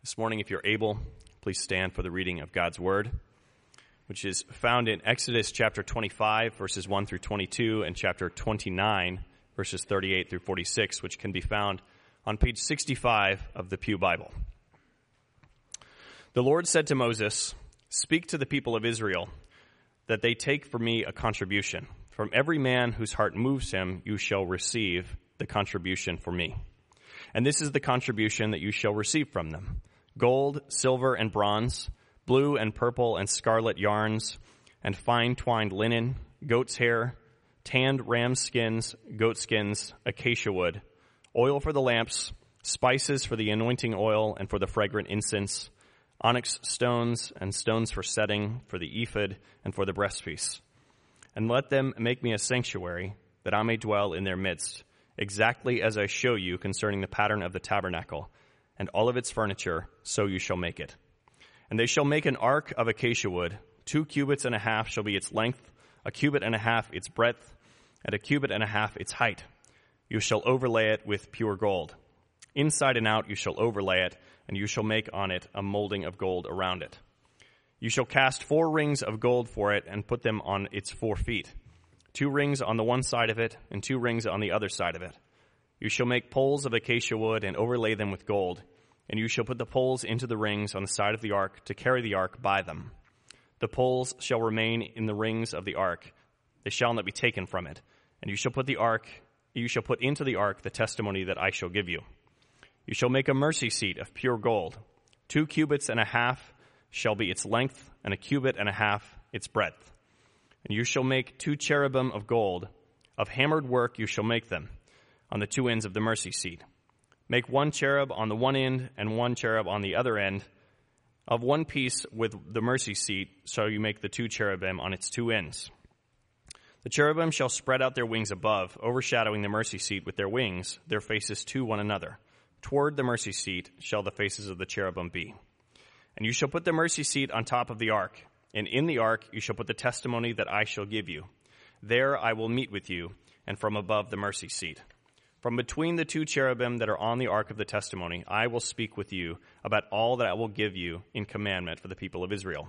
This morning, if you're able, please stand for the reading of God's Word, which is found in Exodus chapter 25, verses 1 through 22, and chapter 29, verses 38 through 46, which can be found on page 65 of the Pew Bible. The Lord said to Moses, Speak to the people of Israel that they take for me a contribution. From every man whose heart moves him, you shall receive the contribution for me. And this is the contribution that you shall receive from them gold, silver, and bronze, blue and purple and scarlet yarns, and fine twined linen, goat's hair, tanned ram skins, goat skins, acacia wood, oil for the lamps, spices for the anointing oil and for the fragrant incense, onyx stones and stones for setting, for the ephod and for the breastpiece. And let them make me a sanctuary, that I may dwell in their midst, exactly as I show you concerning the pattern of the tabernacle and all of its furniture, so you shall make it. And they shall make an ark of acacia wood. Two cubits and a half shall be its length, a cubit and a half its breadth, and a cubit and a half its height. You shall overlay it with pure gold. Inside and out you shall overlay it, and you shall make on it a molding of gold around it. You shall cast four rings of gold for it and put them on its four feet. Two rings on the one side of it, and two rings on the other side of it. You shall make poles of acacia wood and overlay them with gold, and you shall put the poles into the rings on the side of the ark to carry the ark by them. The poles shall remain in the rings of the ark; they shall not be taken from it. And you shall put the ark, you shall put into the ark the testimony that I shall give you. You shall make a mercy seat of pure gold. Two cubits and a half shall be its length, and a cubit and a half its breadth. And you shall make two cherubim of gold. Of hammered work you shall make them on the two ends of the mercy seat. Make one cherub on the one end and one cherub on the other end. Of one piece with the mercy seat shall you make the two cherubim on its two ends. The cherubim shall spread out their wings above, overshadowing the mercy seat with their wings, their faces to one another. Toward the mercy seat shall the faces of the cherubim be. And you shall put the mercy seat on top of the ark, and in the ark you shall put the testimony that I shall give you. There I will meet with you, and from above the mercy seat. From between the two cherubim that are on the ark of the testimony, I will speak with you about all that I will give you in commandment for the people of Israel.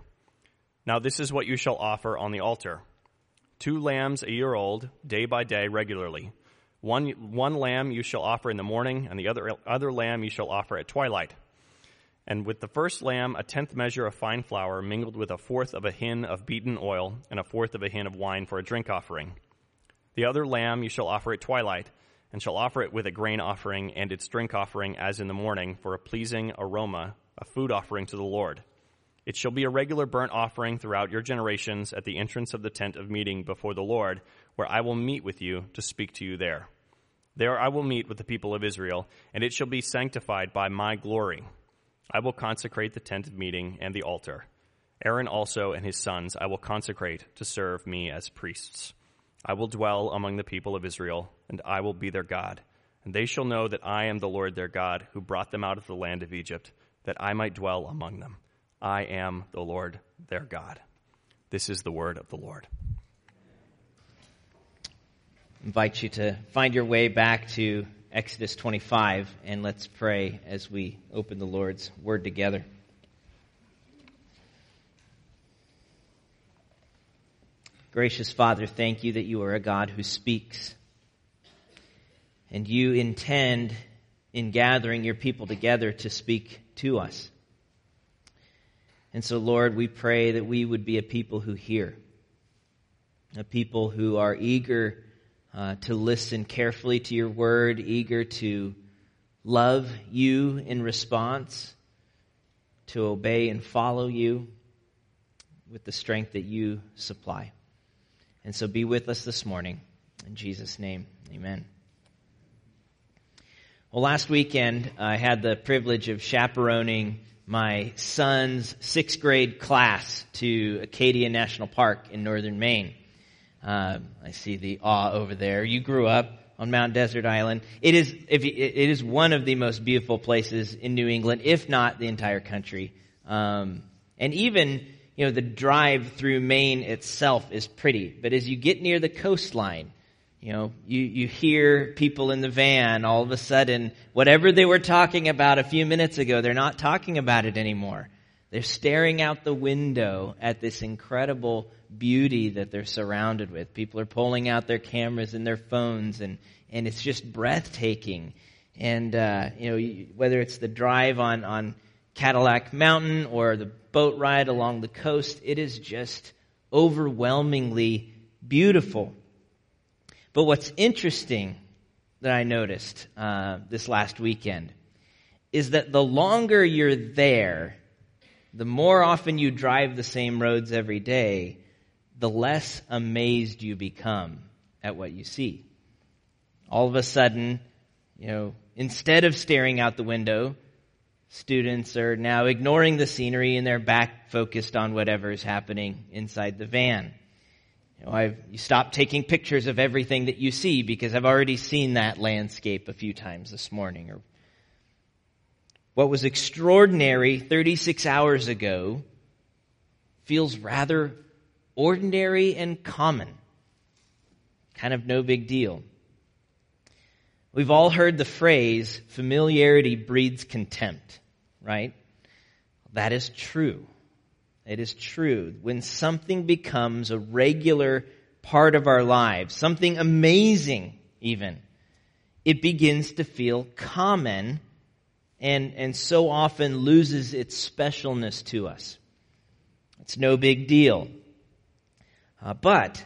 Now this is what you shall offer on the altar. Two lambs a year old, day by day, regularly. One, one lamb you shall offer in the morning, and the other, other lamb you shall offer at twilight. And with the first lamb, a tenth measure of fine flour, mingled with a fourth of a hin of beaten oil, and a fourth of a hin of wine for a drink offering. The other lamb you shall offer at twilight and shall offer it with a grain offering and its drink offering as in the morning for a pleasing aroma, a food offering to the Lord. It shall be a regular burnt offering throughout your generations at the entrance of the tent of meeting before the Lord, where I will meet with you to speak to you there. There I will meet with the people of Israel, and it shall be sanctified by my glory. I will consecrate the tent of meeting and the altar. Aaron also and his sons I will consecrate to serve me as priests. I will dwell among the people of Israel, and I will be their God. And they shall know that I am the Lord their God, who brought them out of the land of Egypt, that I might dwell among them. I am the Lord their God. This is the word of the Lord. I invite you to find your way back to Exodus 25, and let's pray as we open the Lord's word together. Gracious Father, thank you that you are a God who speaks. And you intend in gathering your people together to speak to us. And so, Lord, we pray that we would be a people who hear, a people who are eager uh, to listen carefully to your word, eager to love you in response, to obey and follow you with the strength that you supply. And so be with us this morning. In Jesus' name, amen. Well, last weekend I had the privilege of chaperoning my son's sixth grade class to Acadia National Park in northern Maine. Uh, I see the awe over there. You grew up on Mount Desert Island. It is, if, it is one of the most beautiful places in New England, if not the entire country. Um, and even you know, the drive through Maine itself is pretty, but as you get near the coastline, You know, you, you hear people in the van all of a sudden, whatever they were talking about a few minutes ago, they're not talking about it anymore. They're staring out the window at this incredible beauty that they're surrounded with. People are pulling out their cameras and their phones and, and it's just breathtaking. And, uh, you know, whether it's the drive on, on Cadillac Mountain or the boat ride along the coast, it is just overwhelmingly beautiful. But what's interesting that I noticed uh, this last weekend is that the longer you're there, the more often you drive the same roads every day, the less amazed you become at what you see. All of a sudden, you know, instead of staring out the window, students are now ignoring the scenery and they're back focused on whatever is happening inside the van. You know, I've, you stop taking pictures of everything that you see because I've already seen that landscape a few times this morning. Or what was extraordinary 36 hours ago feels rather ordinary and common. Kind of no big deal. We've all heard the phrase, familiarity breeds contempt, right? That is true. It is true. When something becomes a regular part of our lives, something amazing even, it begins to feel common and, and so often loses its specialness to us. It's no big deal. Uh, but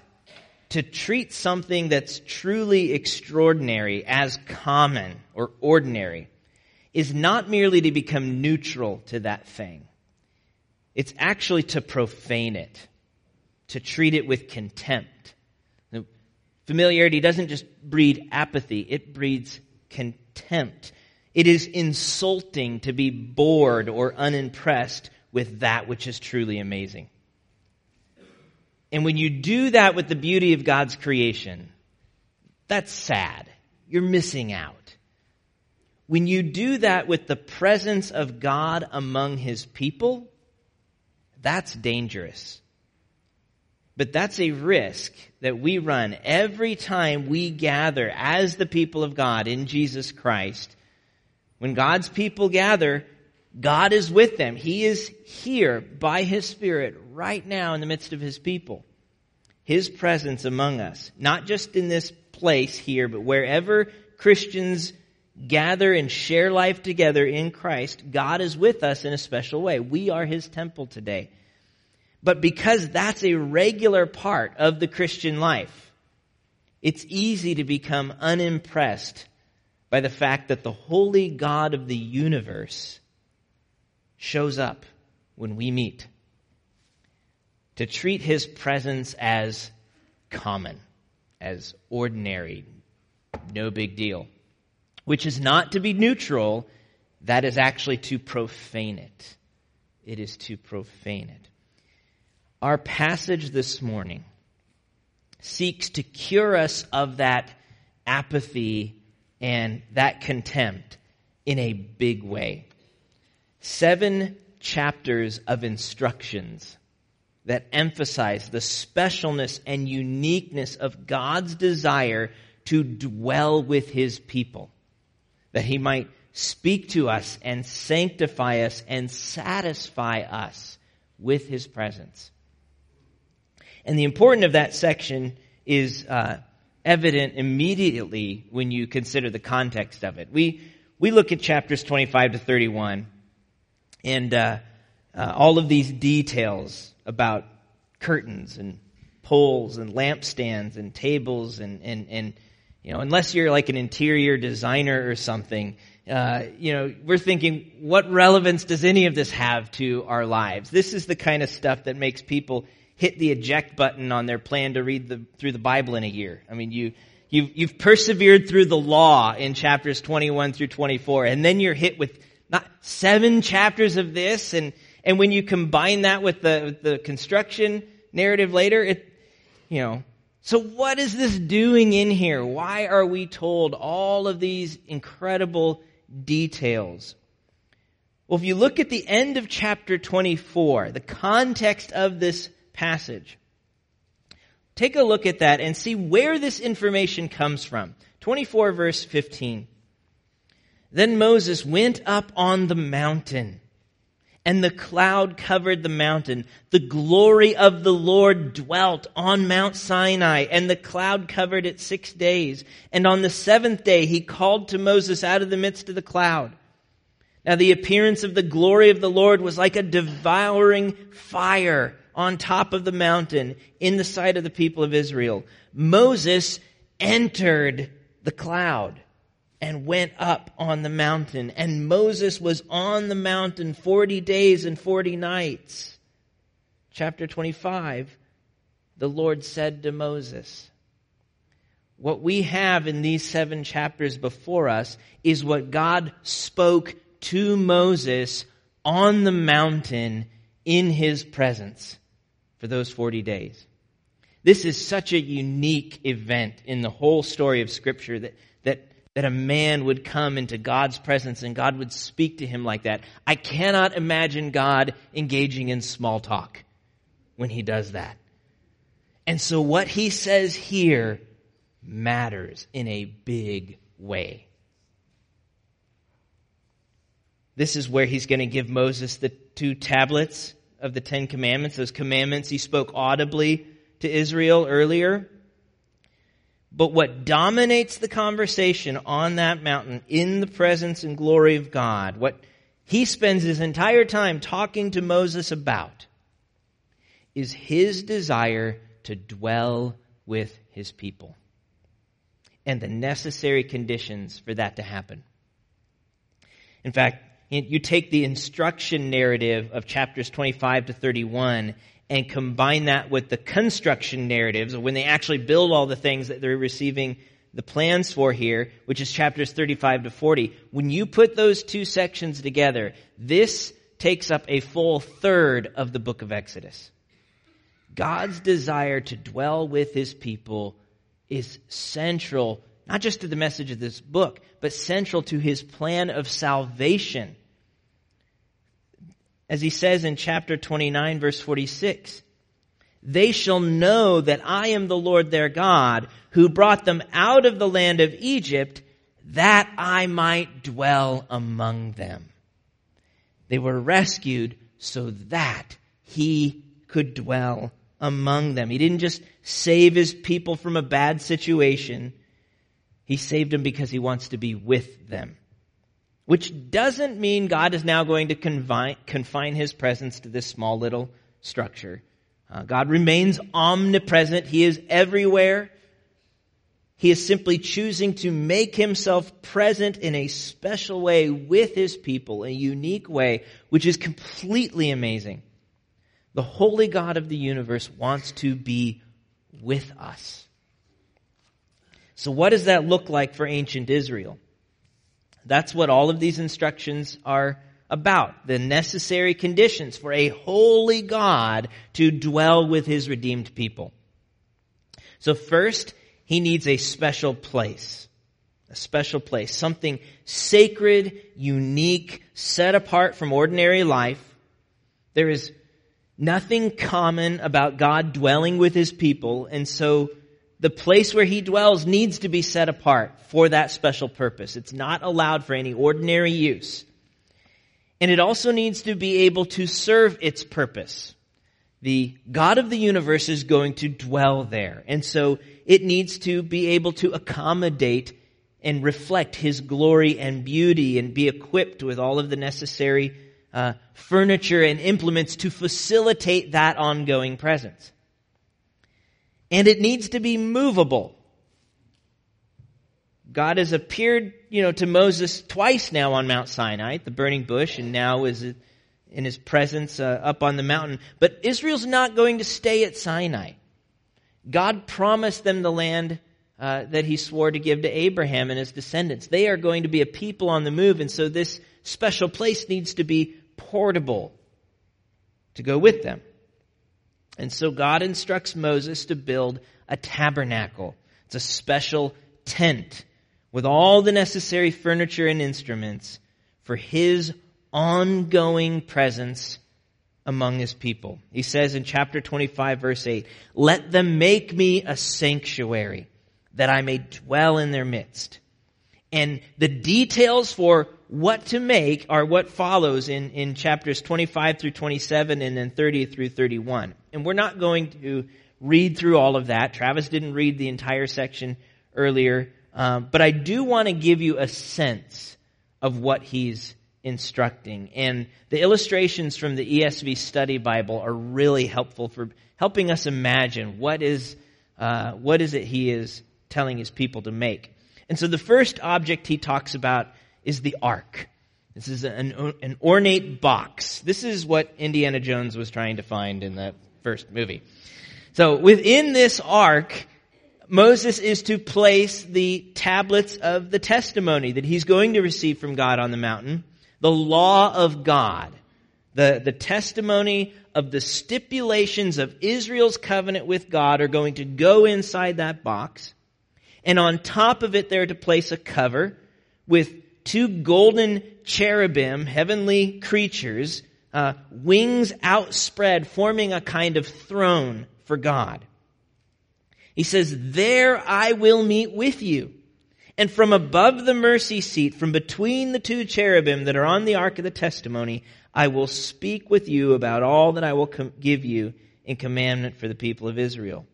to treat something that's truly extraordinary as common or ordinary is not merely to become neutral to that thing. It's actually to profane it, to treat it with contempt. Familiarity doesn't just breed apathy, it breeds contempt. It is insulting to be bored or unimpressed with that which is truly amazing. And when you do that with the beauty of God's creation, that's sad. You're missing out. When you do that with the presence of God among His people, that's dangerous. But that's a risk that we run every time we gather as the people of God in Jesus Christ. When God's people gather, God is with them. He is here by His Spirit right now in the midst of His people. His presence among us, not just in this place here, but wherever Christians gather and share life together in Christ, God is with us in a special way. We are His temple today. But because that's a regular part of the Christian life, it's easy to become unimpressed by the fact that the holy God of the universe shows up when we meet. To treat his presence as common, as ordinary, no big deal. Which is not to be neutral, that is actually to profane it. It is to profane it. Our passage this morning seeks to cure us of that apathy and that contempt in a big way. Seven chapters of instructions that emphasize the specialness and uniqueness of God's desire to dwell with his people, that he might speak to us and sanctify us and satisfy us with his presence. And the importance of that section is uh, evident immediately when you consider the context of it. We we look at chapters 25 to 31 and uh, uh, all of these details about curtains and poles and lampstands and tables and and and you know unless you're like an interior designer or something. Uh, you know, we're thinking, what relevance does any of this have to our lives? This is the kind of stuff that makes people hit the eject button on their plan to read the, through the Bible in a year. I mean, you, you've, you've persevered through the law in chapters 21 through 24, and then you're hit with not seven chapters of this, and, and when you combine that with the, with the construction narrative later, it, you know, so what is this doing in here? Why are we told all of these incredible details? Well, if you look at the end of chapter 24, the context of this passage. take a look at that and see where this information comes from. 24 verse 15. Then Moses went up on the mountain and the cloud covered the mountain. The glory of the Lord dwelt on Mount Sinai, and the cloud covered it six days. And on the seventh day he called to Moses out of the midst of the cloud. Now the appearance of the glory of the Lord was like a devouring fire on top of the mountain in the sight of the people of Israel. Moses entered the cloud and went up on the mountain. And Moses was on the mountain 40 days and 40 nights. Chapter 25, the Lord said to Moses, What we have in these seven chapters before us is what God spoke to Moses on the mountain in his presence for those 40 days. This is such a unique event in the whole story of Scripture that, that a man would come into God's presence and God would speak to him like that. I cannot imagine God engaging in small talk when he does that. And so what he says here matters in a big way. This is where he's going to give Moses the two tablets of the Ten Commandments, those commandments he spoke audibly to Israel earlier. But what dominates the conversation on that mountain in the presence and glory of God, what he spends his entire time talking to Moses about, is his desire to dwell with his people and the necessary conditions for that to happen. In fact, you take the instruction narrative of chapters 25 to 31 and combine that with the construction narratives, when they actually build all the things that they're receiving the plans for here, which is chapters 35 to 40, when you put those two sections together, this takes up a full third of the book of Exodus. God's desire to dwell with his people is central, not just to the message of this book, but central to his plan of salvation as he says in chapter 29 verse 46. They shall know that I am the Lord their God who brought them out of the land of Egypt that I might dwell among them. They were rescued so that he could dwell among them. He didn't just save his people from a bad situation. He saved them because he wants to be with them. Which doesn't mean God is now going to confine, confine his presence to this small little structure. Uh, God remains omnipresent. He is everywhere. He is simply choosing to make himself present in a special way with his people, a unique way, which is completely amazing. The holy God of the universe wants to be with us. So what does that look like for ancient Israel? That's what all of these instructions are about. The necessary conditions for a holy God to dwell with his redeemed people. So first, he needs a special place. A special place. Something sacred, unique, set apart from ordinary life. There is nothing common about God dwelling with his people, and so the place where he dwells needs to be set apart for that special purpose. It's not allowed for any ordinary use. And it also needs to be able to serve its purpose. The God of the universe is going to dwell there. And so it needs to be able to accommodate and reflect his glory and beauty and be equipped with all of the necessary uh, furniture and implements to facilitate that ongoing presence and it needs to be movable. God has appeared, you know, to Moses twice now on Mount Sinai, the burning bush, and now is in his presence uh, up on the mountain. But Israel's not going to stay at Sinai. God promised them the land uh, that he swore to give to Abraham and his descendants. They are going to be a people on the move, and so this special place needs to be portable to go with them. And so God instructs Moses to build a tabernacle. It's a special tent with all the necessary furniture and instruments for his ongoing presence among his people. He says in chapter 25 verse 8, let them make me a sanctuary that I may dwell in their midst. And the details for what to make are what follows in, in chapters 25 through 27 and then 30 through 31. And we're not going to read through all of that. Travis didn't read the entire section earlier. Um, but I do want to give you a sense of what he's instructing. And the illustrations from the ESV Study Bible are really helpful for helping us imagine what is, uh, what is it he is telling his people to make. And so the first object he talks about is the ark. This is an, an ornate box. This is what Indiana Jones was trying to find in the first movie. So within this ark, Moses is to place the tablets of the testimony that he's going to receive from God on the mountain, the law of God, the, the testimony of the stipulations of Israel's covenant with God are going to go inside that box. And on top of it, they're to place a cover with two golden cherubim, heavenly creatures, uh, wings outspread, forming a kind of throne for God. He says, There I will meet with you. And from above the mercy seat, from between the two cherubim that are on the ark of the testimony, I will speak with you about all that I will com- give you in commandment for the people of Israel.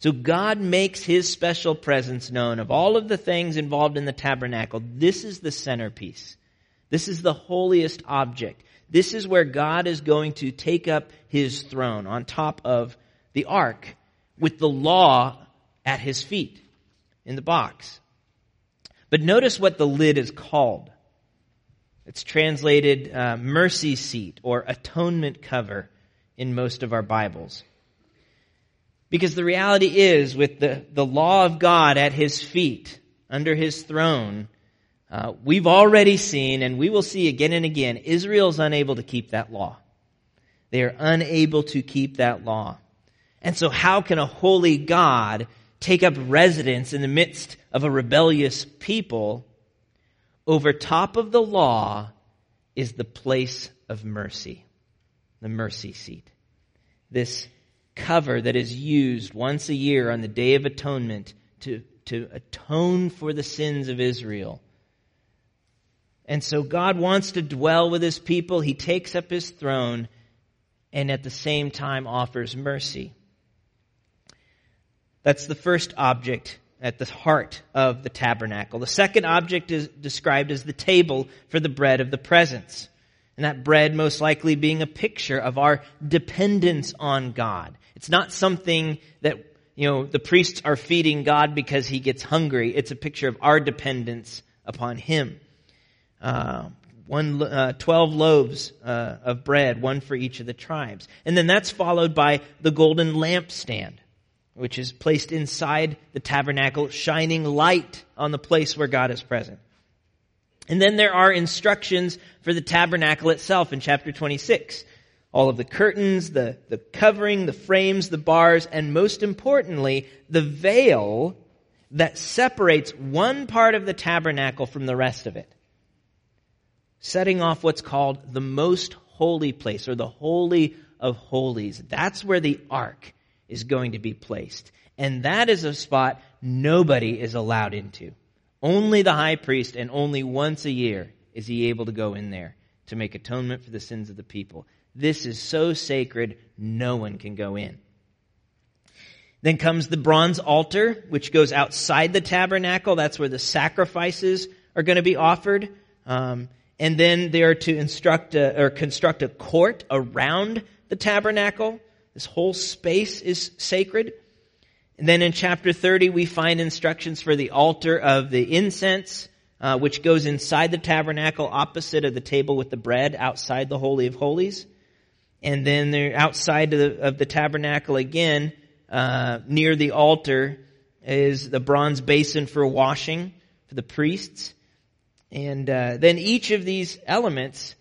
So God makes his special presence known of all of the things involved in the tabernacle. This is the centerpiece. This is the holiest object. This is where God is going to take up his throne on top of the ark with the law at his feet in the box. But notice what the lid is called. It's translated uh, mercy seat or atonement cover in most of our Bibles. Because the reality is, with the, the law of God at his feet, under his throne, uh, we've already seen, and we will see again and again, Israel's unable to keep that law. They are unable to keep that law. And so how can a holy God take up residence in the midst of a rebellious people? Over top of the law is the place of mercy, the mercy seat. This cover that is used once a year on the Day of Atonement to, to atone for the sins of Israel. And so God wants to dwell with his people. He takes up his throne and at the same time offers mercy. That's the first object at the heart of the tabernacle. The second object is described as the table for the bread of the presence. And that bread most likely being a picture of our dependence on God. It's not something that, you know, the priests are feeding God because he gets hungry. It's a picture of our dependence upon him. Uh, one, uh, 12 loaves uh, of bread, one for each of the tribes. And then that's followed by the golden lampstand which is placed inside the tabernacle, shining light on the place where God is present. And then there are instructions for the tabernacle itself in chapter 26. All of the curtains, the, the covering, the frames, the bars, and most importantly, the veil that separates one part of the tabernacle from the rest of it. Setting off what's called the most holy place or the holy of holies. That's where the ark is going to be placed. And that is a spot nobody is allowed into. Only the high priest, and only once a year is he able to go in there to make atonement for the sins of the people. This is so sacred, no one can go in. Then comes the bronze altar, which goes outside the tabernacle. That's where the sacrifices are going to be offered. Um, and then they are to instruct a, or construct a court around the tabernacle. This whole space is sacred. And then in chapter 30, we find instructions for the altar of the incense, uh, which goes inside the tabernacle, opposite of the table with the bread, outside the Holy of Holies. And then there, outside of the, of the tabernacle again, uh, near the altar, is the bronze basin for washing for the priests. And uh, then each of these elements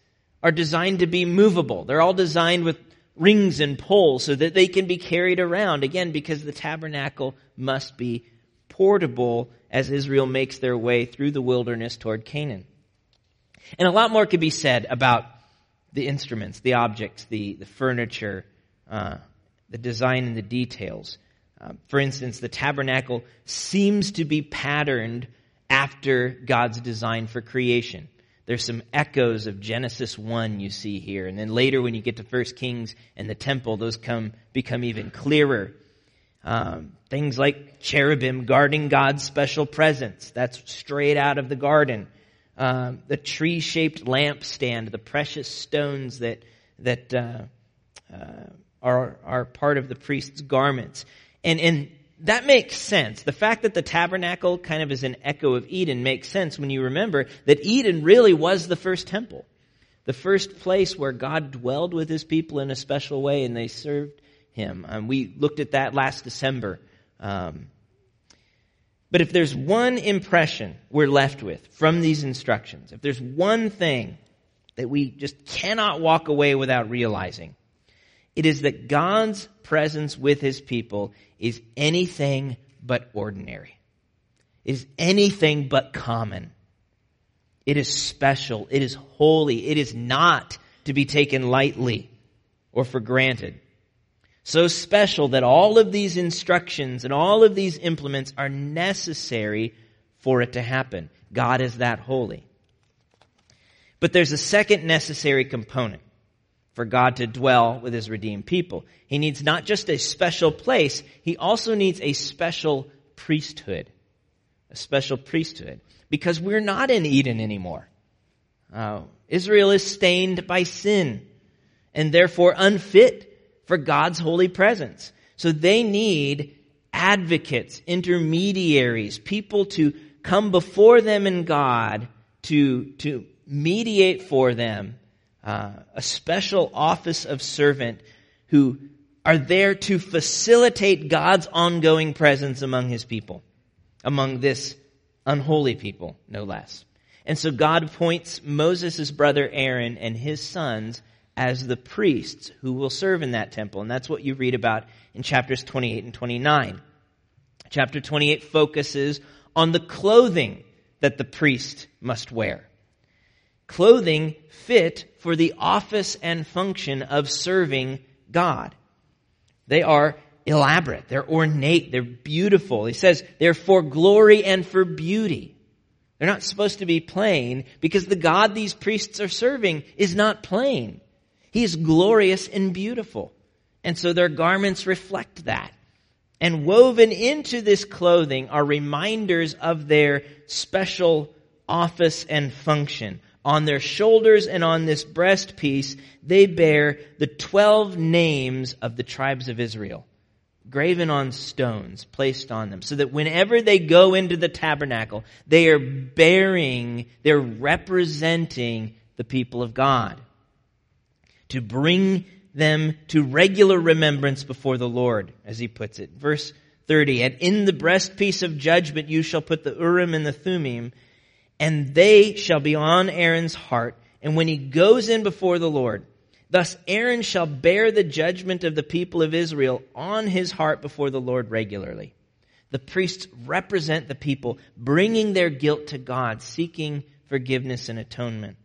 are designed to be movable. They're all designed with rings and poles so that they can be carried around. Again, because the tabernacle must be portable as Israel makes their way through the wilderness toward Canaan. And a lot more could be said about the instruments, the objects, the, the furniture, uh, the design and the details. Uh, for instance, the tabernacle seems to be patterned after God's design for creation. There's some echoes of Genesis 1 you see here. And then later when you get to 1 Kings and the temple, those come, become even clearer. Um, things like cherubim guarding God's special presence. That's straight out of the garden. Um, the tree-shaped lampstand, the precious stones that, that, uh, uh, are, are part of the priest's garments. And, and that makes sense. The fact that the tabernacle kind of is an echo of Eden makes sense when you remember that Eden really was the first temple. The first place where God dwelled with his people in a special way and they served him. Um, we looked at that last December. Um, but if there's one impression we're left with from these instructions, if there's one thing that we just cannot walk away without realizing, it is that God's presence with his people is anything but ordinary. Is anything but common. It is special. It is holy. It is not to be taken lightly or for granted. So special that all of these instructions and all of these implements are necessary for it to happen. God is that holy. But there's a second necessary component for God to dwell with his redeemed people. He needs not just a special place, he also needs a special priesthood. A special priesthood. Because we're not in Eden anymore. Uh, Israel is stained by sin and therefore unfit for God's holy presence. So they need advocates, intermediaries, people to come before them in God to, to mediate for them uh, a special office of servant who are there to facilitate God's ongoing presence among his people, among this unholy people, no less. And so God appoints Moses' brother Aaron and his sons as the priests who will serve in that temple. And that's what you read about in chapters 28 and 29. Chapter 28 focuses on the clothing that the priest must wear. Clothing fit for the office and function of serving God. They are elaborate, they're ornate, they're beautiful. He says they're for glory and for beauty. They're not supposed to be plain because the God these priests are serving is not plain. He is glorious and beautiful. And so their garments reflect that. And woven into this clothing are reminders of their special office and function. On their shoulders and on this breastpiece, they bear the twelve names of the tribes of Israel, graven on stones, placed on them, so that whenever they go into the tabernacle, they are bearing, they're representing the people of God to bring them to regular remembrance before the Lord, as he puts it. Verse 30, and in the breastpiece of judgment you shall put the Urim and the Thummim, and they shall be on Aaron's heart, and when he goes in before the Lord, thus Aaron shall bear the judgment of the people of Israel on his heart before the Lord regularly. The priests represent the people, bringing their guilt to God, seeking forgiveness and atonement.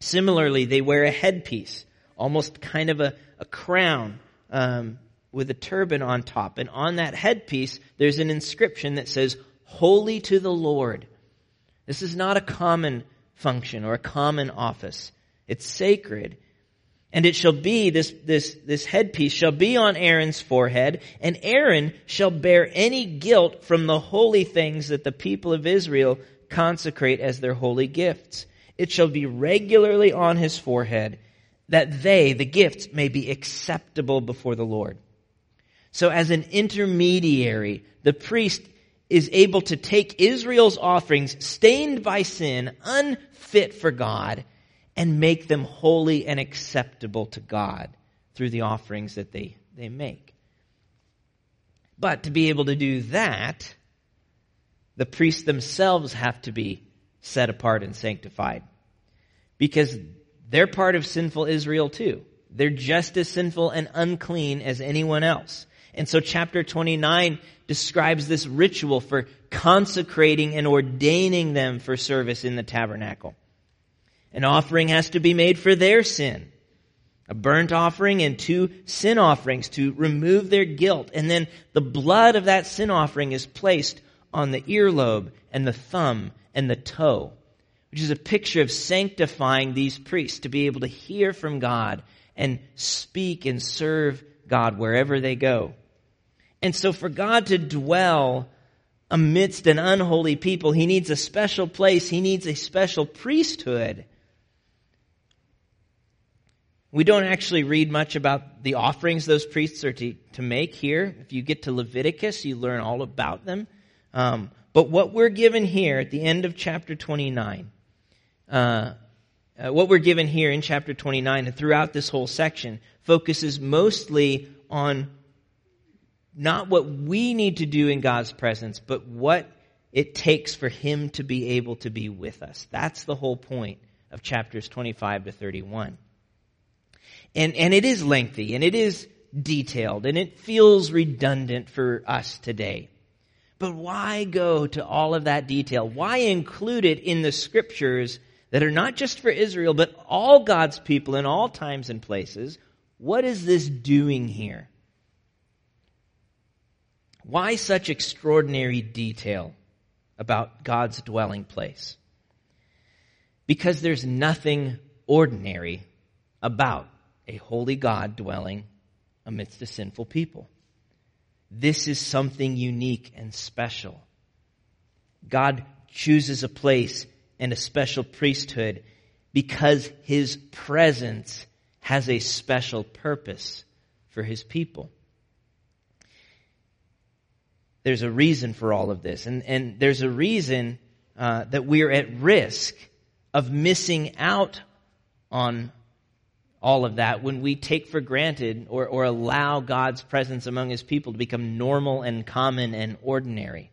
Similarly, they wear a headpiece, almost kind of a, a crown um, with a turban on top. And on that headpiece, there's an inscription that says, Holy to the Lord. This is not a common function or a common office. It's sacred. And it shall be, this, this, this headpiece shall be on Aaron's forehead, and Aaron shall bear any guilt from the holy things that the people of Israel consecrate as their holy gifts. It shall be regularly on his forehead, that they, the gifts, may be acceptable before the Lord. So as an intermediary, the priest is able to take Israel's offerings stained by sin, unfit for God, and make them holy and acceptable to God through the offerings that they, they make. But to be able to do that, the priests themselves have to be set apart and sanctified. Because they're part of sinful Israel too. They're just as sinful and unclean as anyone else. And so chapter 29 describes this ritual for consecrating and ordaining them for service in the tabernacle. An offering has to be made for their sin. A burnt offering and two sin offerings to remove their guilt. And then the blood of that sin offering is placed on the earlobe and the thumb and the toe, which is a picture of sanctifying these priests to be able to hear from God and speak and serve God wherever they go. And so for God to dwell amidst an unholy people, he needs a special place. He needs a special priesthood. We don't actually read much about the offerings those priests are to, to make here. If you get to Leviticus, you learn all about them. Um, but what we're given here at the end of chapter 29, uh, uh, what we're given here in chapter 29 and throughout this whole section focuses mostly on not what we need to do in God's presence, but what it takes for Him to be able to be with us. That's the whole point of chapters 25 to 31. And, and it is lengthy and it is detailed and it feels redundant for us today. But why go to all of that detail? Why include it in the scriptures that are not just for Israel, but all God's people in all times and places? What is this doing here? Why such extraordinary detail about God's dwelling place? Because there's nothing ordinary about a holy God dwelling amidst a sinful people. This is something unique and special. God chooses a place and a special priesthood because his presence has a special purpose for his people there's a reason for all of this. And, and there's a reason uh, that we're at risk of missing out on all of that when we take for granted or, or allow God's presence among his people to become normal and common and ordinary.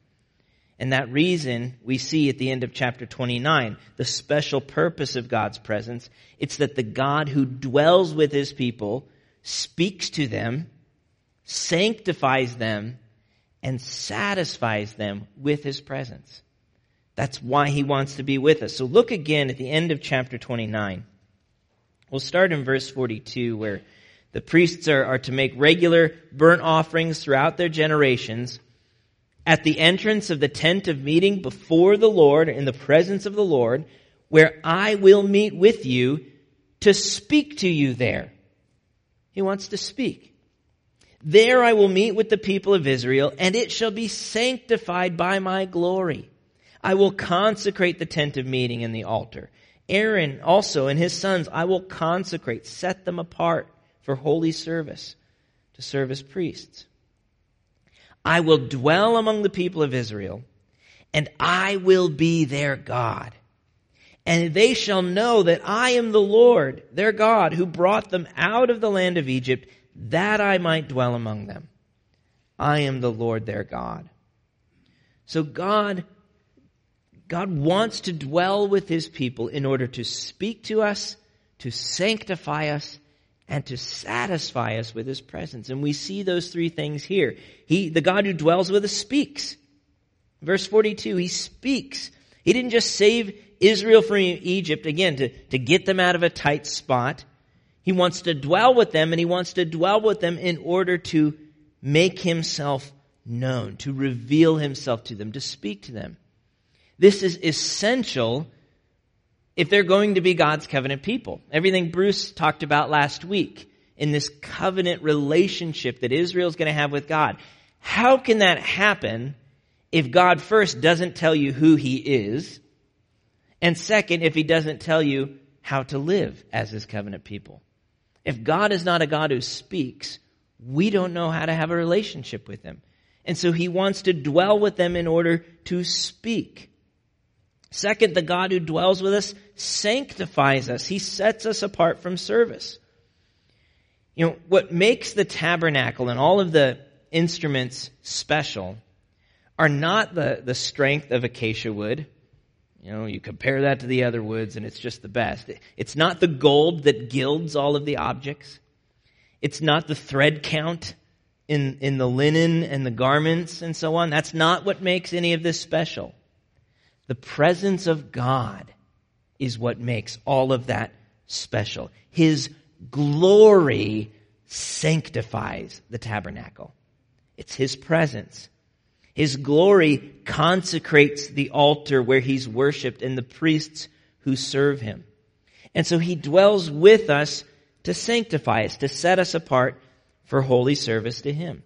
And that reason we see at the end of chapter 29, the special purpose of God's presence. It's that the God who dwells with his people speaks to them, sanctifies them, and satisfies them with his presence. That's why he wants to be with us. So look again at the end of chapter 29. We'll start in verse 42 where the priests are, are to make regular burnt offerings throughout their generations at the entrance of the tent of meeting before the Lord in the presence of the Lord where I will meet with you to speak to you there. He wants to speak. There I will meet with the people of Israel, and it shall be sanctified by my glory. I will consecrate the tent of meeting and the altar. Aaron also and his sons I will consecrate, set them apart for holy service, to serve as priests. I will dwell among the people of Israel, and I will be their God. And they shall know that I am the Lord, their God, who brought them out of the land of Egypt that I might dwell among them. I am the Lord their God. So God, God wants to dwell with his people in order to speak to us, to sanctify us, and to satisfy us with his presence. And we see those three things here. He, the God who dwells with us speaks. Verse 42, he speaks. He didn't just save Israel from Egypt, again, to, to get them out of a tight spot. He wants to dwell with them and he wants to dwell with them in order to make himself known, to reveal himself to them, to speak to them. This is essential if they're going to be God's covenant people. Everything Bruce talked about last week in this covenant relationship that Israel is going to have with God. How can that happen if God first doesn't tell you who he is? And second, if he doesn't tell you how to live as his covenant people? If God is not a God who speaks, we don't know how to have a relationship with him. And so he wants to dwell with them in order to speak. Second, the God who dwells with us sanctifies us. He sets us apart from service. You know, what makes the tabernacle and all of the instruments special are not the, the strength of acacia wood you know, you compare that to the other woods and it's just the best. It's not the gold that gilds all of the objects. It's not the thread count in, in the linen and the garments and so on. That's not what makes any of this special. The presence of God is what makes all of that special. His glory sanctifies the tabernacle. It's His presence. His glory consecrates the altar where He's worshiped and the priests who serve Him. And so He dwells with us to sanctify us, to set us apart for holy service to Him.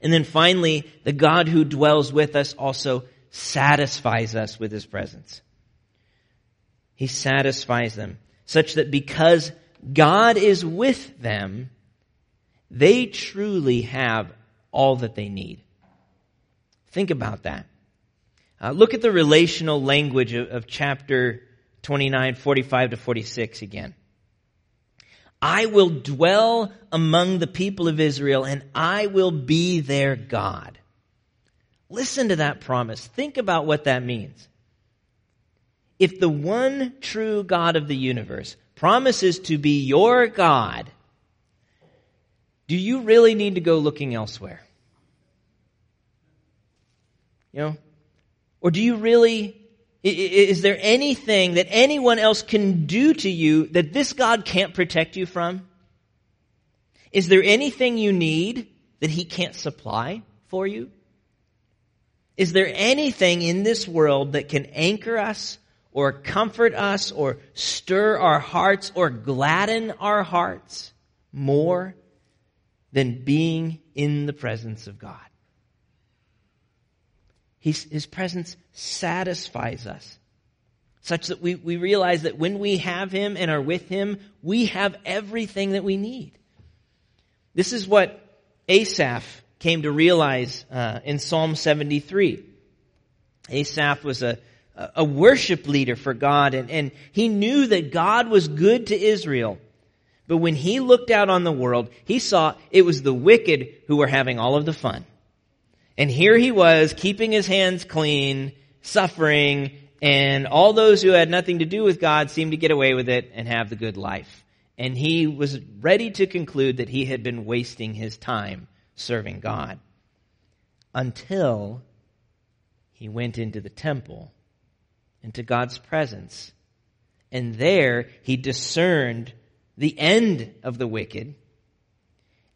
And then finally, the God who dwells with us also satisfies us with His presence. He satisfies them such that because God is with them, they truly have all that they need. Think about that. Uh, look at the relational language of, of chapter 29, 45 to 46 again. I will dwell among the people of Israel and I will be their God. Listen to that promise. Think about what that means. If the one true God of the universe promises to be your God, do you really need to go looking elsewhere? You know? Or do you really, is there anything that anyone else can do to you that this God can't protect you from? Is there anything you need that He can't supply for you? Is there anything in this world that can anchor us or comfort us or stir our hearts or gladden our hearts more than being in the presence of God? He's, his presence satisfies us such that we, we realize that when we have Him and are with Him, we have everything that we need. This is what Asaph came to realize uh, in Psalm 73. Asaph was a, a worship leader for God, and, and he knew that God was good to Israel. But when he looked out on the world, he saw it was the wicked who were having all of the fun. And here he was, keeping his hands clean, suffering, and all those who had nothing to do with God seemed to get away with it and have the good life. And he was ready to conclude that he had been wasting his time serving God. Until he went into the temple, into God's presence. And there he discerned the end of the wicked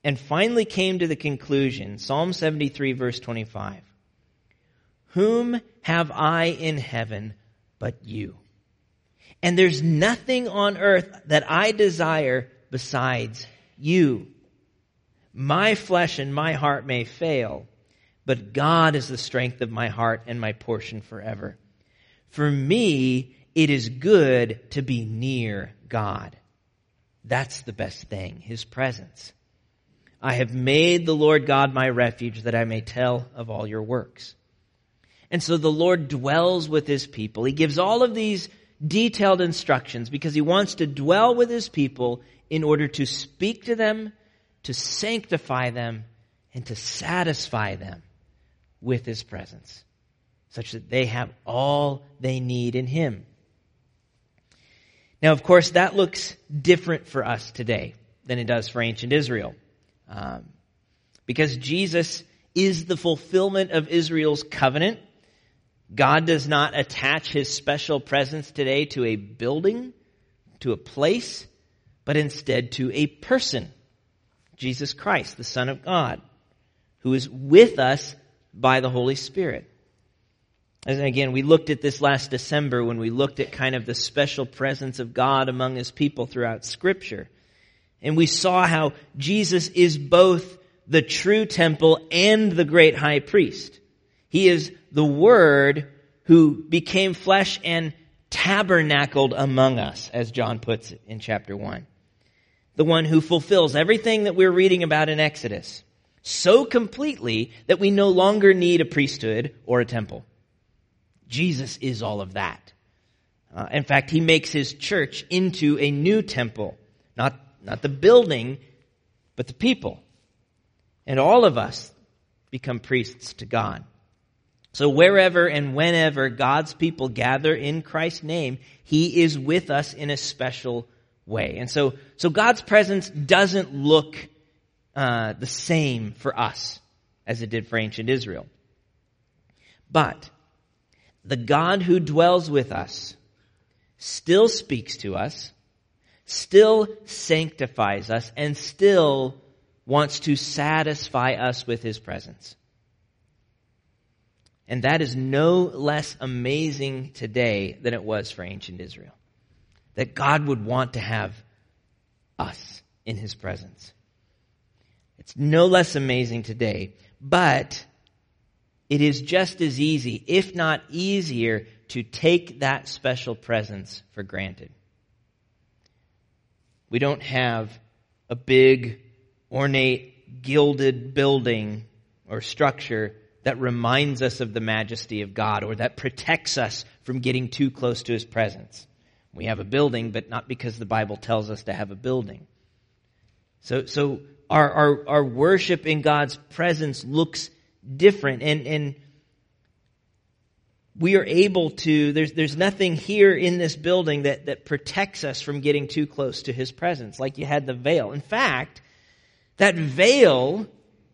and finally came to the conclusion, Psalm 73 verse 25. Whom have I in heaven but you? And there's nothing on earth that I desire besides you. My flesh and my heart may fail, but God is the strength of my heart and my portion forever. For me, it is good to be near God. That's the best thing, His presence. I have made the Lord God my refuge that I may tell of all your works. And so the Lord dwells with his people. He gives all of these detailed instructions because he wants to dwell with his people in order to speak to them, to sanctify them, and to satisfy them with his presence, such that they have all they need in him. Now, of course, that looks different for us today than it does for ancient Israel. Um, because Jesus is the fulfillment of Israel's covenant. God does not attach his special presence today to a building, to a place, but instead to a person. Jesus Christ, the Son of God, who is with us by the Holy Spirit. And again, we looked at this last December when we looked at kind of the special presence of God among his people throughout scripture. And we saw how Jesus is both the true temple and the great high priest. He is the Word who became flesh and tabernacled among us, as John puts it in chapter 1. The one who fulfills everything that we're reading about in Exodus so completely that we no longer need a priesthood or a temple. Jesus is all of that. Uh, in fact, he makes his church into a new temple, not not the building, but the people. And all of us become priests to God. So wherever and whenever God's people gather in Christ's name, He is with us in a special way. And so, so God's presence doesn't look uh, the same for us as it did for ancient Israel. But the God who dwells with us still speaks to us, still sanctifies us, and still wants to satisfy us with his presence. And that is no less amazing today than it was for ancient Israel. That God would want to have us in his presence. It's no less amazing today, but it is just as easy, if not easier, to take that special presence for granted. We don't have a big, ornate, gilded building or structure that reminds us of the majesty of God or that protects us from getting too close to His presence. We have a building, but not because the Bible tells us to have a building. So, so our, our, our worship in God's presence looks different and, and we are able to, there's, there's nothing here in this building that, that protects us from getting too close to His presence, like you had the veil. In fact, that veil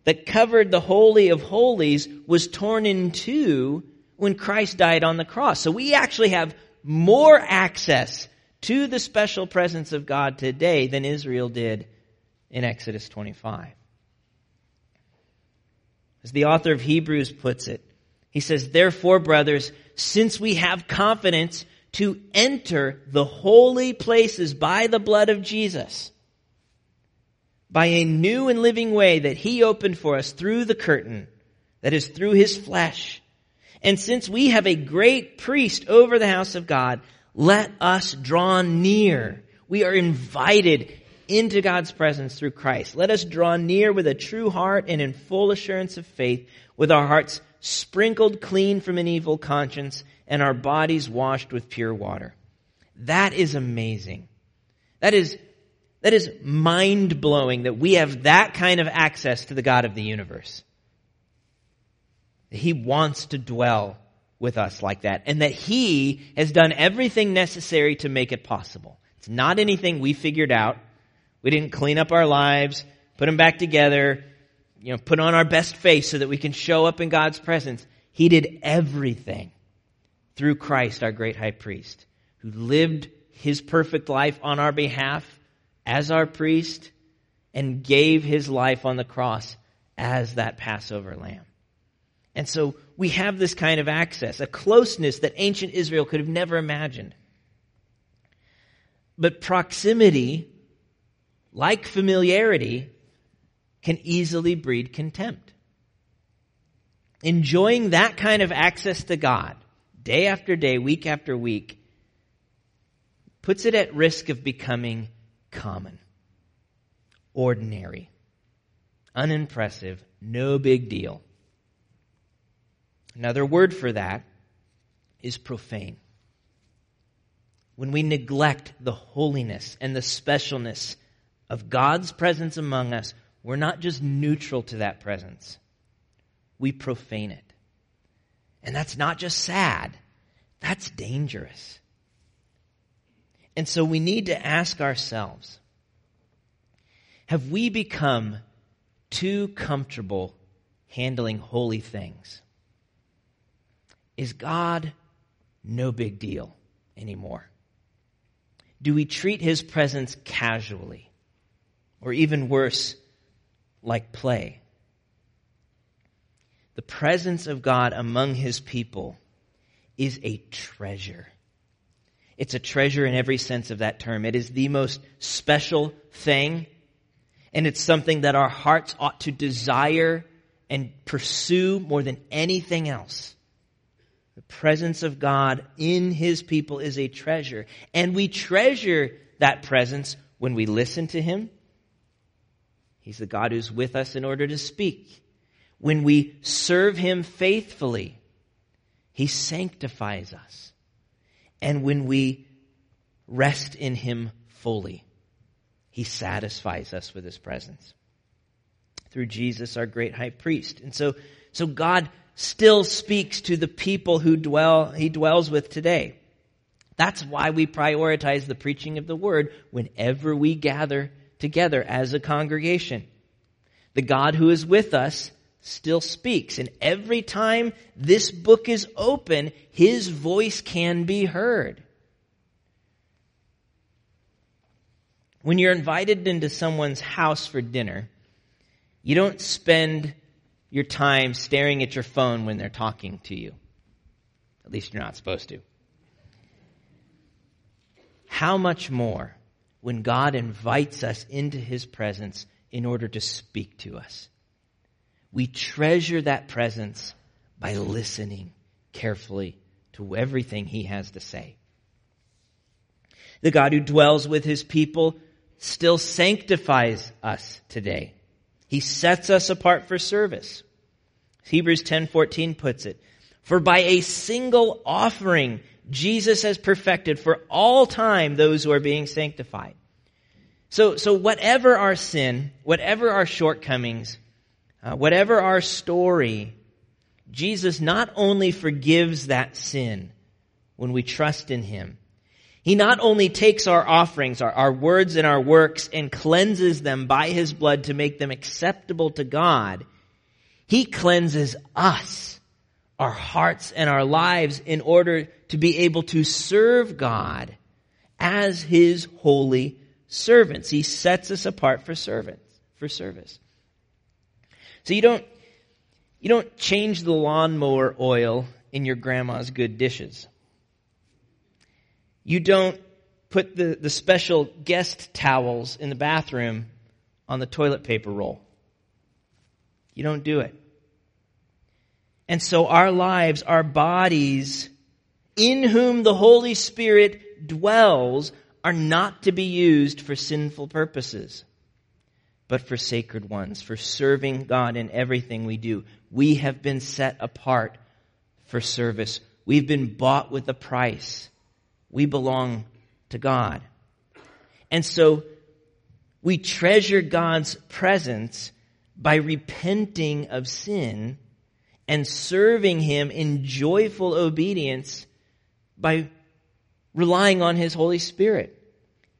that covered the Holy of Holies was torn in two when Christ died on the cross. So we actually have more access to the special presence of God today than Israel did in Exodus 25. As the author of Hebrews puts it, he says, Therefore, brothers, since we have confidence to enter the holy places by the blood of Jesus, by a new and living way that he opened for us through the curtain, that is through his flesh. And since we have a great priest over the house of God, let us draw near. We are invited into God's presence through Christ. Let us draw near with a true heart and in full assurance of faith, with our hearts sprinkled clean from an evil conscience and our bodies washed with pure water. That is amazing. That is, that is mind blowing that we have that kind of access to the God of the universe. He wants to dwell with us like that and that He has done everything necessary to make it possible. It's not anything we figured out. We didn't clean up our lives, put them back together, you know, put on our best face so that we can show up in God's presence. He did everything through Christ, our great high priest, who lived his perfect life on our behalf as our priest and gave his life on the cross as that Passover lamb. And so we have this kind of access, a closeness that ancient Israel could have never imagined. But proximity like familiarity, can easily breed contempt. Enjoying that kind of access to God, day after day, week after week, puts it at risk of becoming common, ordinary, unimpressive, no big deal. Another word for that is profane. When we neglect the holiness and the specialness of God's presence among us, we're not just neutral to that presence, we profane it. And that's not just sad, that's dangerous. And so we need to ask ourselves have we become too comfortable handling holy things? Is God no big deal anymore? Do we treat his presence casually? or even worse, like play. The presence of God among his people is a treasure. It's a treasure in every sense of that term. It is the most special thing, and it's something that our hearts ought to desire and pursue more than anything else. The presence of God in his people is a treasure, and we treasure that presence when we listen to him He's the God who's with us in order to speak. When we serve Him faithfully, He sanctifies us. And when we rest in Him fully, He satisfies us with His presence. Through Jesus, our great high priest. And so, so God still speaks to the people who dwell, He dwells with today. That's why we prioritize the preaching of the word whenever we gather together as a congregation. The God who is with us still speaks. And every time this book is open, his voice can be heard. When you're invited into someone's house for dinner, you don't spend your time staring at your phone when they're talking to you. At least you're not supposed to. How much more when God invites us into his presence in order to speak to us? We treasure that presence by listening carefully to everything he has to say. The God who dwells with his people still sanctifies us today. He sets us apart for service. Hebrews 10:14 puts it, "For by a single offering Jesus has perfected for all time those who are being sanctified." So so whatever our sin, whatever our shortcomings, uh, whatever our story, Jesus not only forgives that sin when we trust in him, he not only takes our offerings, our, our words and our works, and cleanses them by His blood to make them acceptable to God, He cleanses us, our hearts and our lives in order to be able to serve God as His holy servants. He sets us apart for servants, for service. So you don't, you don't change the lawnmower oil in your grandma's good dishes. You don't put the, the special guest towels in the bathroom on the toilet paper roll. You don't do it. And so our lives, our bodies, in whom the Holy Spirit dwells, are not to be used for sinful purposes, but for sacred ones, for serving God in everything we do. We have been set apart for service. We've been bought with a price. We belong to God. And so we treasure God's presence by repenting of sin and serving Him in joyful obedience by relying on His Holy Spirit.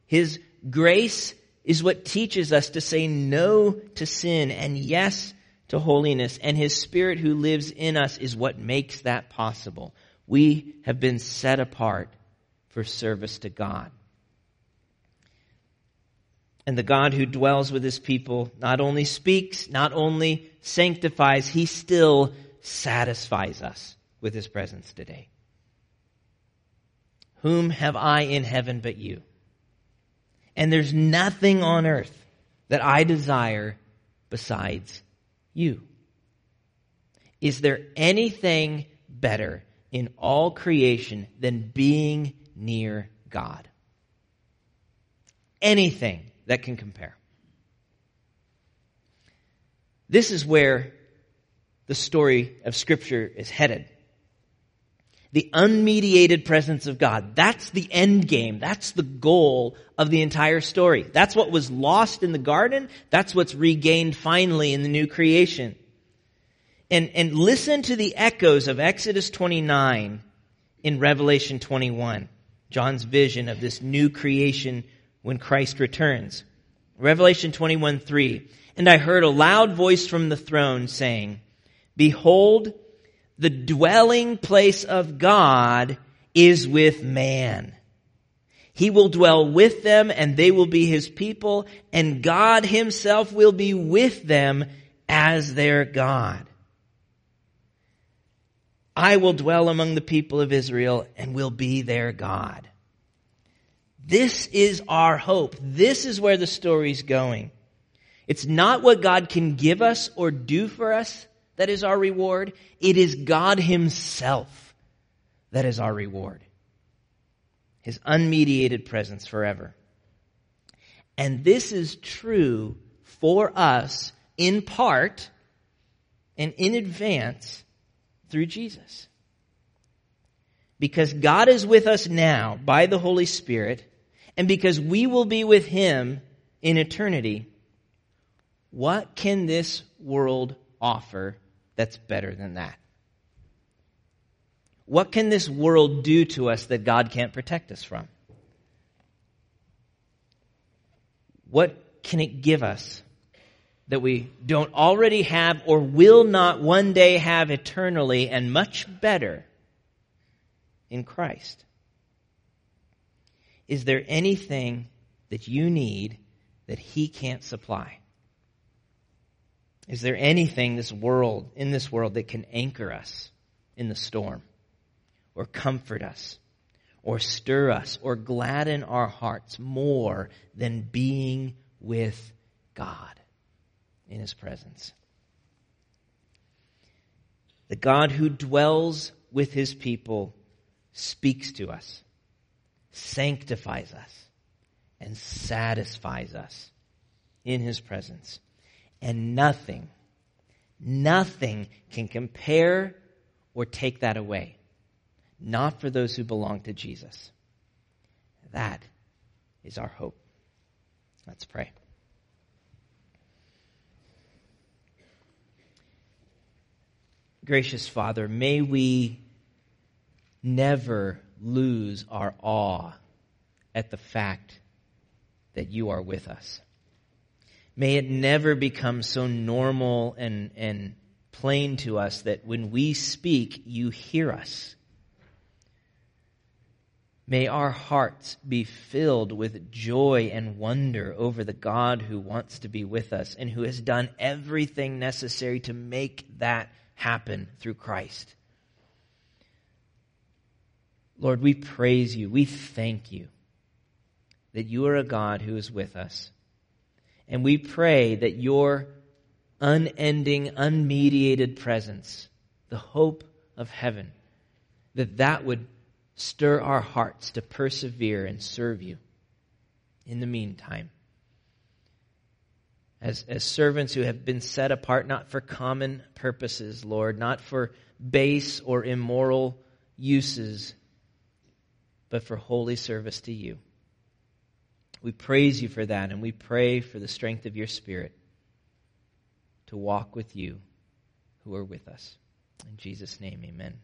His grace is what teaches us to say no to sin and yes to holiness. And His Spirit who lives in us is what makes that possible. We have been set apart for service to God. And the God who dwells with his people not only speaks, not only sanctifies, he still satisfies us with his presence today. Whom have I in heaven but you? And there's nothing on earth that I desire besides you. Is there anything better in all creation than being near God. Anything that can compare. This is where the story of Scripture is headed. The unmediated presence of God. That's the end game. That's the goal of the entire story. That's what was lost in the garden. That's what's regained finally in the new creation. And, and listen to the echoes of Exodus 29 in Revelation 21. John's vision of this new creation when Christ returns. Revelation 21 3. And I heard a loud voice from the throne saying, Behold, the dwelling place of God is with man. He will dwell with them and they will be his people and God himself will be with them as their God. I will dwell among the people of Israel and will be their God. This is our hope. This is where the story's going. It's not what God can give us or do for us that is our reward. It is God Himself that is our reward. His unmediated presence forever. And this is true for us in part and in advance through Jesus. Because God is with us now by the Holy Spirit, and because we will be with Him in eternity, what can this world offer that's better than that? What can this world do to us that God can't protect us from? What can it give us that we don't already have or will not one day have eternally and much better in Christ? Is there anything that you need that He can't supply? Is there anything this world, in this world, that can anchor us in the storm, or comfort us, or stir us, or gladden our hearts more than being with God in His presence? The God who dwells with His people speaks to us, sanctifies us, and satisfies us in His presence. And nothing, nothing can compare or take that away. Not for those who belong to Jesus. That is our hope. Let's pray. Gracious Father, may we never lose our awe at the fact that you are with us. May it never become so normal and, and plain to us that when we speak, you hear us. May our hearts be filled with joy and wonder over the God who wants to be with us and who has done everything necessary to make that happen through Christ. Lord, we praise you. We thank you that you are a God who is with us. And we pray that your unending, unmediated presence, the hope of heaven, that that would stir our hearts to persevere and serve you in the meantime. As, as servants who have been set apart not for common purposes, Lord, not for base or immoral uses, but for holy service to you. We praise you for that, and we pray for the strength of your Spirit to walk with you who are with us. In Jesus' name, amen.